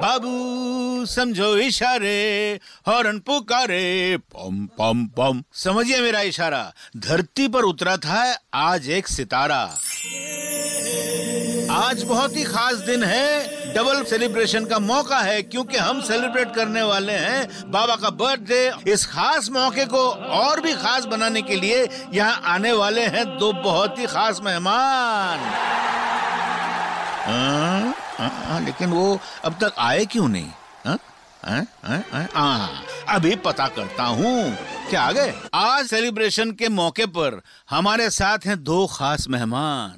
बाबू, समझो इशारे, हॉर्न पुकारे, पम पम पम। समझिए मेरा इशारा, धरती पर उतरा था आज एक सितारा। आज बहुत ही खास दिन है, डबल सेलिब्रेशन का मौका है, क्योंकि हम सेलिब्रेट करने वाले हैं बाबा का बर्थडे। इस खास मौके को और भी खास बनाने के लिए यहाँ आने वाले हैं दो बहुत ही खास मेहमान। हाँ, हाँ, लेकिन वो अब तक आए क्यों नहीं? हाँ? हाँ, हाँ, अभी पता करता हूँ। क्या आ गए? आज सेलिब्रेशन के मौके पर हमारे साथ हैं दो खास मेहमान।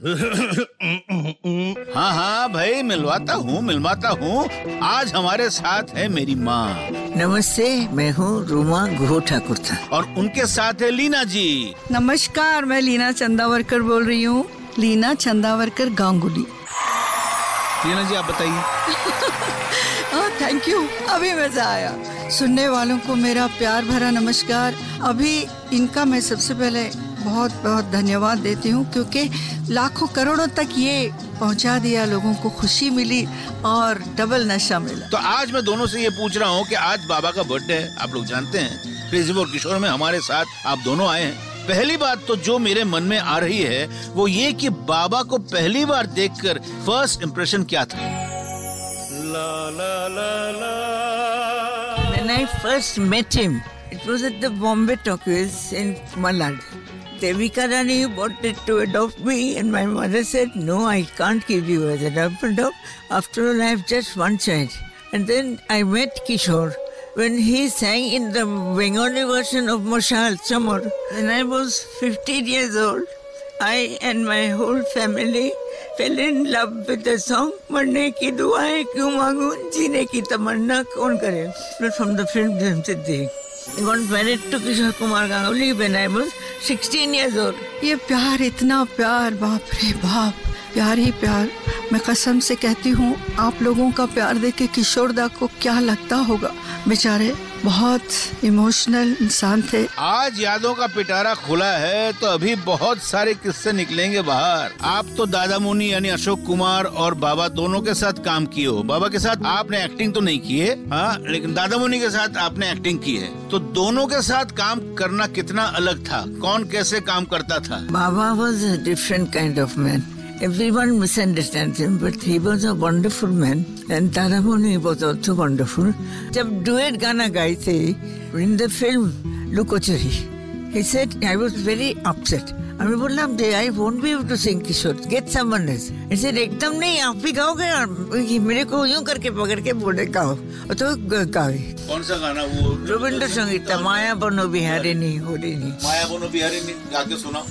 हाँ हाँ भाई मिलवाता हूँ मिलवाता हूँ। आज हमारे साथ है मेरी माँ। नमस्ते मैं हूँ रूमा गुहो ठाकुर था। और उनके साथ है लीना जी। नमस्कार मैं लीना चंदावरकर बोल रही हूँ। लीना चंदावरकर गांगुली। लीना जी आप बताइए। थैंक यू अभी मज़ा आया। सुनने वालों को मेरा प्यार भरा नमस्कार। अभी इनका मैं सबसे पहले बहुत बहुत धन्यवाद देती हूँ क्योंकि लाखों करोड़ों तक ये पहुँचा दिया लोगों को खुशी मिली और डबल नशा मिला। तो आज मैं दोनों से ये पूछ रहा हूँ कि आज बाबा का बर्थडे है आप लोग जानते हैं। क्रेजी और किशोर में हमारे साथ आप दोनों आए हैं। पहली बात तो जो मेरे मन में आ रही है वो ये कि बाबा को पहली बार देखकर फ़र्स्ट इम्प्रेशन क्या था When I first met him, it was at the Bombay Talkies in Malad. Devika Rani wanted to adopt me and my mother said, no, I can't give you as an adopt. After all, I have just one child. And then I met Kishore when he sang in the Bengali version of Moshal Chamor. When I was 15 years old, I and my whole family fell in love with the song मरने की दुआएँ क्यों मांगू जीने की तमन्ना कौन करे from the film Dhim Siddhi. I got married to Kishore Kumar Ganguly when I was 16 years old. ये प्यार इतना प्यार बाप रे बाप प्यार ही प्यार। मैं कसम से कहती हूँ आप लोगों का प्यार देख के किशोर दा को क्या लगता होगा? बेचारे बहुत इमोशनल इंसान थे। आज यादों का पिटारा खुला है तो अभी बहुत सारे किस्से निकलेंगे बाहर। आप तो दादा मुनि यानी अशोक कुमार और बाबा दोनों के साथ काम किए हो। बाबा के साथ आपने एक्टिंग तो नहीं की है हाँ? लेकिन दादा मुनि के साथ आपने एक्टिंग की है। तो दोनों के साथ काम करना कितना अलग था? कौन कैसे काम करता था? Baba was different kind of of man. Everyone misunderstands him, but he was a wonderful man. And Taramuni was also wonderful. जब duet गाना गाए थे in the film Lukochari, he said I was very upset. मैं बोला I won't be able to sing Kishore. Get someone else. He said एकदम नहीं आप भी गाओगे मेरे को यूँ करके पकड़ के बोले गाओ तो गाए कौन सा गाना वो रविंद्र संगीत माया बनो बिहारिनी होरिनी माया बोनो बिहारी ने गा के सुना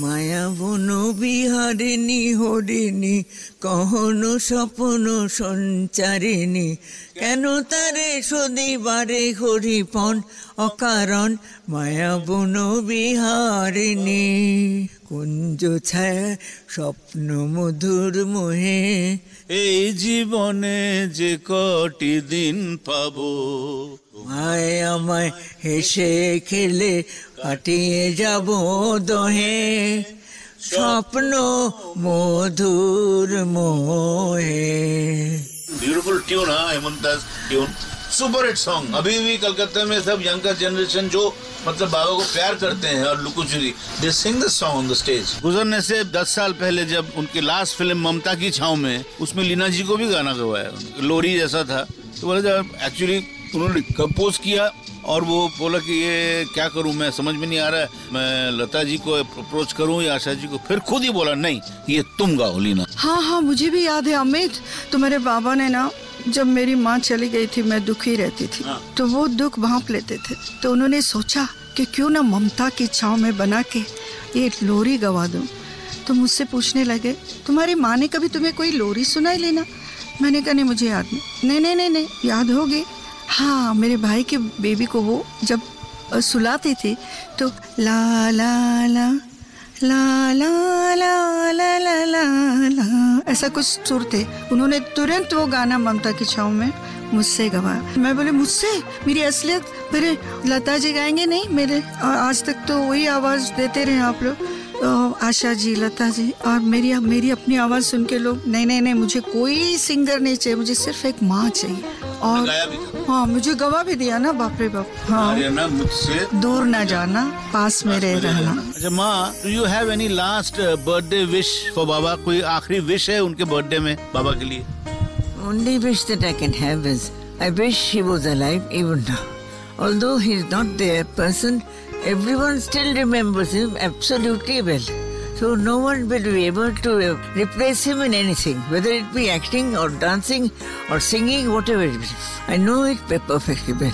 মায়া বন বিহারিণী, হরিণী কহন স্বপন সঞ্চারিণী। কেন তারে সদিবারে হরিপন অকারণ? মায়া বন বিহারিণী, কুঞ্জ ছায়া স্বপ্ন মধুর মোহে। এই জীবনে যে কটি দিন পাবো মায় আমায় হেসে খেলে কাটিয়ে যাব দহে স্বপ্ন মধুর মোহে ब्यूटीफुल ट्यून हाँ Hemant Das tune super hit song अभी भी कलकत्ता में सब यंगर जनरेशन जो मतलब बाबा को प्यार करते हैं और Lukochuri they sing the song on the stage गुजरने से दस साल पहले जब उनकी लास्ट फिल्म ममता की छाव में उसमें लीना जी को भी गाना गवाया लोरी जैसा था तो बोले जब एक्चुअली उन्होंने कंपोज किया और वो बोला कि ये क्या करूँ मैं समझ में नहीं आ रहा है। मैं लता जी को अप्रोच करूँ या आशा जी को? फिर खुद ही बोला नहीं ये तुम गाओ लीना। हाँ हाँ मुझे भी याद है अमित तो मेरे बाबा ने ना जब मेरी माँ चली गई थी मैं दुखी रहती थी हाँ। तो वो दुख भाप लेते थे। तो उन्होंने सोचा कि क्यों ना ममता की छाव में बना के ये लोरी गवा दूँ। तो मुझसे पूछने लगे तुम्हारी माँ ने कभी तुम्हें कोई लोरी सुनाई लेना? मैंने कहा नहीं मुझे याद नहीं। नहीं नहीं नहीं, नहीं याद होगी। हाँ मेरे भाई के बेबी को वो जब अ, सुलाती थी तो ला ला ला ला ला ला ला ला ला ला ऐसा कुछ सुर थे उन्होंने तुरंत वो गाना ममता की छाव में मुझसे गवाया मैं बोले मुझसे मेरी असलियत मेरे लता जी गाएँगे नहीं मेरे और आज तक तो वही आवाज़ देते रहे आप लोग अ, आशा जी लता जी और मेरी मेरी अपनी आवाज़ सुन के लोग नहीं नहीं नहीं मुझे कोई सिंगर नहीं चाहिए मुझे सिर्फ़ एक माँ चाहिए और हाँ मुझे गवाह भी दिया ना बाप रे बाप। हाँ। दूर ना जाना पास में रह रहना। अच्छा माँ do you have any last birthday wish for Baba कोई आखिरी विश है उनके बर्थडे में बाबा के लिए? Only wish that I can have is I wish he was alive even now although he is not there person everyone still remembers him absolutely well. So no one will be able to uh, replace him in anything, whether it be acting or dancing or singing, whatever it be. I know it pe- perfectly well.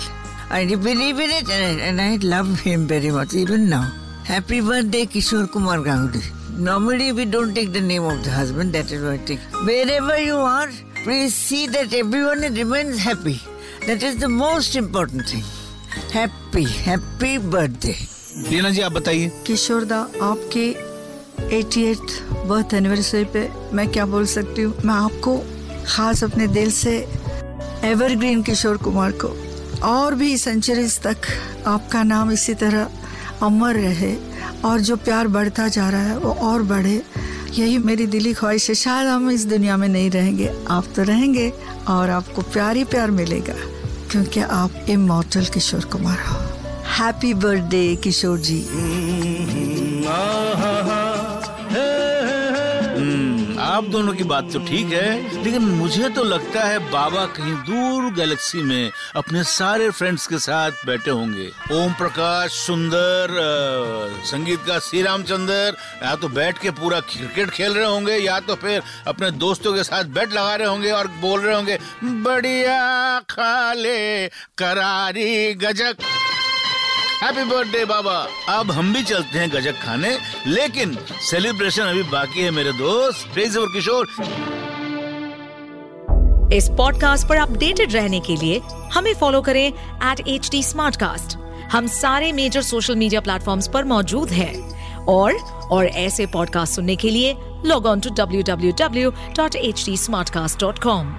I believe in it and I, and I love him very much even now. Happy birthday, Kishore Kumar Ganguly. Normally we don't take the name of the husband, that is why I take. Wherever you are, please see that everyone remains happy. That is the most important thing. Happy, happy birthday. Leena ji आप बताइए किशोर दा आपके 88th birth anniversary पे मैं क्या बोल सकती हूँ? मैं आपको खास अपने दिल से एवरग्रीन किशोर कुमार को और भी सेंचुरीज तक आपका नाम इसी तरह अमर रहे और जो प्यार बढ़ता जा रहा है वो और बढ़े। यही मेरी दिली ख्वाहिश है। शायद हम इस दुनिया में नहीं रहेंगे। आप तो रहेंगे और आपको प्यार ही प्यार मिलेगा, क्योंकि आप इमोटल किशोर कुमार हो। Happy birthday Kishore ji. आप दोनों की बात तो ठीक है, लेकिन मुझे तो लगता है बाबा कहीं दूर गैलेक्सी में अपने सारे फ्रेंड्स के साथ बैठे होंगे। ओम प्रकाश, सुंदर संगीत का श्री रामचंदर या तो बैठ के पूरा क्रिकेट खेल रहे होंगे, या तो फिर अपने दोस्तों के साथ बैट लगा रहे होंगे और बोल रहे होंगे, बढ़िया खा ले करारी, गजक। हैप्पी बर्थडे बाबा अब हम भी चलते हैं गजक खाने लेकिन सेलिब्रेशन अभी बाकी है मेरे दोस्त और किशोर इस पॉडकास्ट पर अपडेटेड रहने के लिए हमें फॉलो करें एट एच डी हम सारे मेजर सोशल मीडिया प्लेटफॉर्म्स पर मौजूद हैं। और और ऐसे पॉडकास्ट सुनने के लिए log on to W W W dot H D smart cast dot com